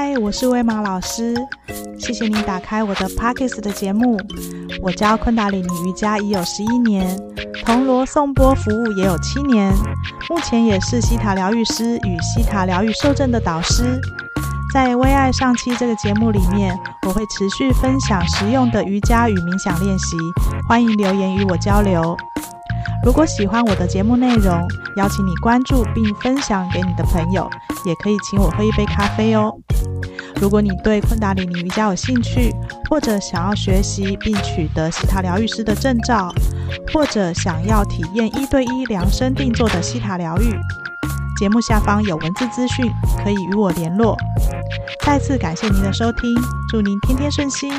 嗨，我是威玛老师，谢谢你打开我的 Podcast 的节目。我教昆达里尼瑜伽已有十一年，铜锣颂钵服务也有七年，目前也是西塔疗愈师与西塔疗愈受证的导师。在微爱上期这个节目里面，我会持续分享实用的瑜伽与冥想练习，欢迎留言与我交流。如果喜欢我的节目内容，邀请你关注并分享给你的朋友，也可以请我喝一杯咖啡哦。如果你对昆达里尼瑜伽有兴趣，或者想要学习并取得西塔疗愈师的证照，或者想要体验一对一量身定做的西塔疗愈，节目下方有文字资讯，可以与我联络。再次感谢您的收听，祝您天天顺心。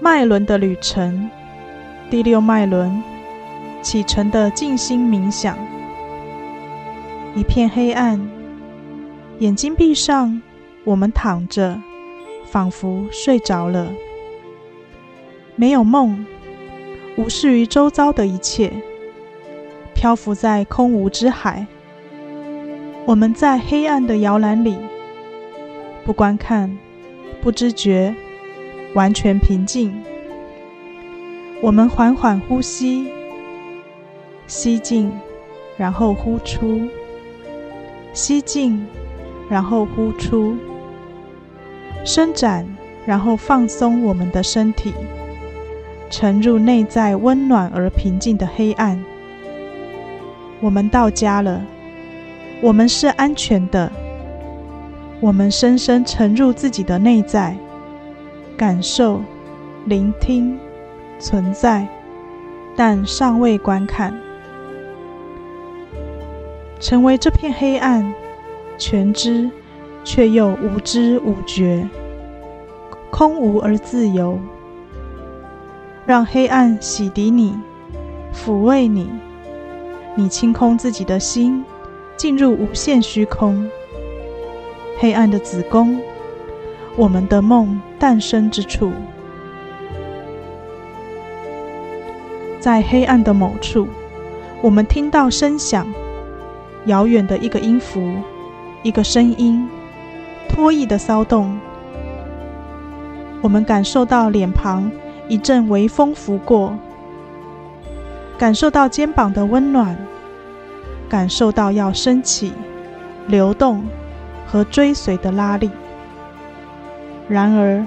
脉轮的旅程，第六脉轮，启程的静心冥想。一片黑暗，眼睛闭上，我们躺着，仿佛睡着了。没有梦，无视于周遭的一切，漂浮在空无之海。我们在黑暗的摇篮里，不观看，不知觉。完全平静。我们缓缓呼吸，吸进，然后呼出；吸进，然后呼出。伸展，然后放松我们的身体，沉入内在温暖而平静的黑暗。我们到家了，我们是安全的。我们深深沉入自己的内在。感受、聆听、存在，但尚未观看，成为这片黑暗，全知却又无知无觉，空无而自由。让黑暗洗涤你，抚慰你，你清空自己的心，进入无限虚空。黑暗的子宫。我们的梦诞生之处，在黑暗的某处，我们听到声响，遥远的一个音符，一个声音，拖曳的骚动。我们感受到脸庞一阵微风拂过，感受到肩膀的温暖，感受到要升起、流动和追随的拉力。然而，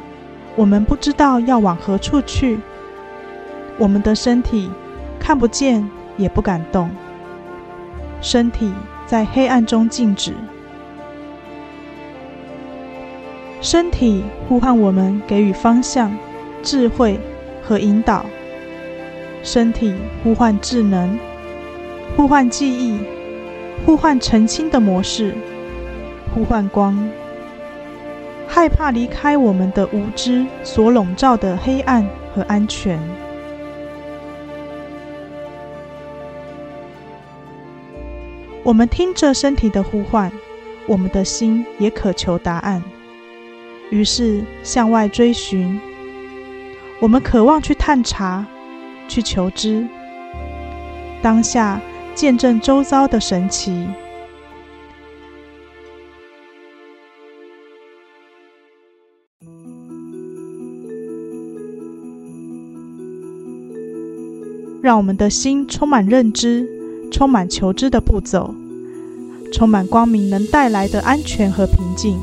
我们不知道要往何处去。我们的身体看不见，也不敢动。身体在黑暗中静止。身体呼唤我们给予方向、智慧和引导。身体呼唤智能，呼唤记忆，呼唤澄清的模式，呼唤光。害怕离开我们的无知所笼罩的黑暗和安全。我们听着身体的呼唤，我们的心也渴求答案，于是向外追寻。我们渴望去探查，去求知。当下见证周遭的神奇。让我们的心充满认知，充满求知的步骤，充满光明能带来的安全和平静。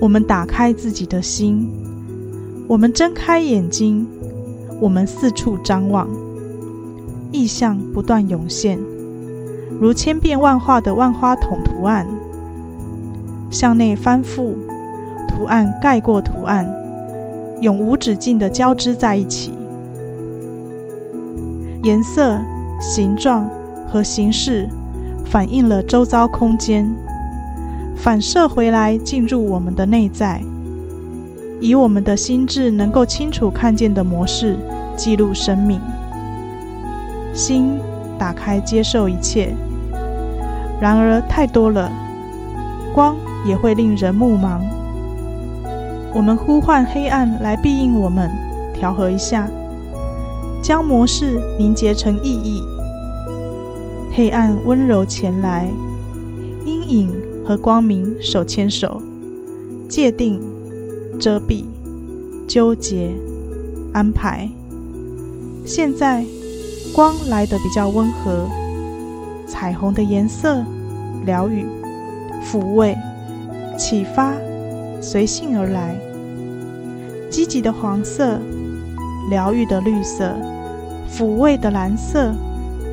我们打开自己的心，我们睁开眼睛，我们四处张望，意象不断涌现，如千变万化的万花筒图案，向内翻覆，图案盖过图案。永无止境的交织在一起，颜色、形状和形式反映了周遭空间，反射回来进入我们的内在，以我们的心智能够清楚看见的模式记录生命。心打开接受一切，然而太多了，光也会令人目盲。我们呼唤黑暗来庇应我们，调和一下，将模式凝结成意义。黑暗温柔前来，阴影和光明手牵手，界定、遮蔽、纠结、安排。现在光来得比较温和，彩虹的颜色，疗愈、抚慰、启发，随性而来。积极的黄色，疗愈的绿色，抚慰的蓝色，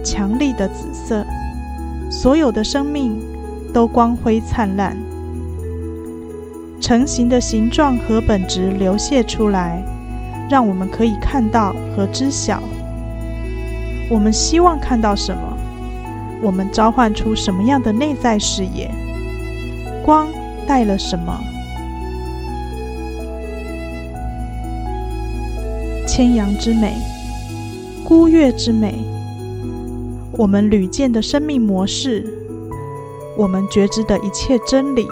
强力的紫色，所有的生命都光辉灿烂，成型的形状和本质流泻出来，让我们可以看到和知晓。我们希望看到什么？我们召唤出什么样的内在视野？光带了什么？千阳之美，孤月之美，我们屡见的生命模式，我们觉知的一切真理，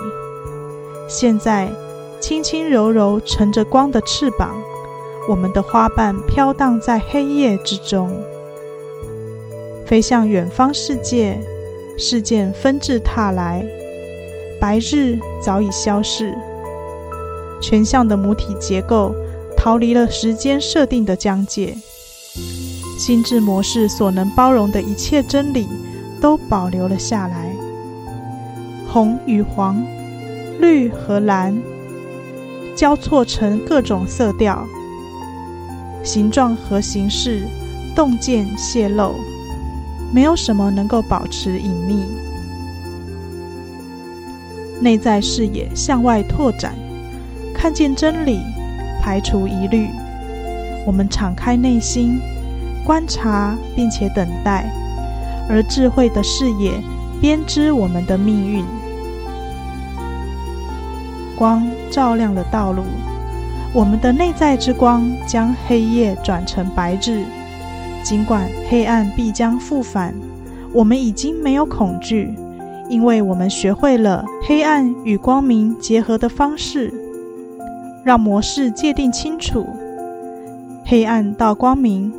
现在轻轻柔柔乘着光的翅膀，我们的花瓣飘荡在黑夜之中。飞向远方世界，事件纷至沓来，白日早已消逝，全像的母体结构逃离了时间设定的疆界，心智模式所能包容的一切真理都保留了下来。红与黄，绿和蓝，交错成各种色调，形状和形式洞见泄露。没有什么能够保持隐秘。内在视野向外拓展，看见真理，排除疑虑。我们敞开内心，观察并且等待，而智慧的视野编织我们的命运。光照亮了道路，我们的内在之光将黑夜转成白日。尽管黑暗必将复返，我们已经没有恐惧，因为我们学会了黑暗与光明结合的方式，让模式界定清楚：黑暗到光明，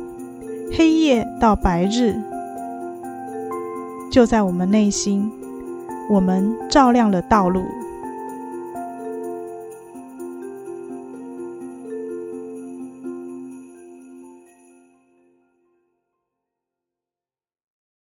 黑夜到白日，就在我们内心，我们照亮了道路。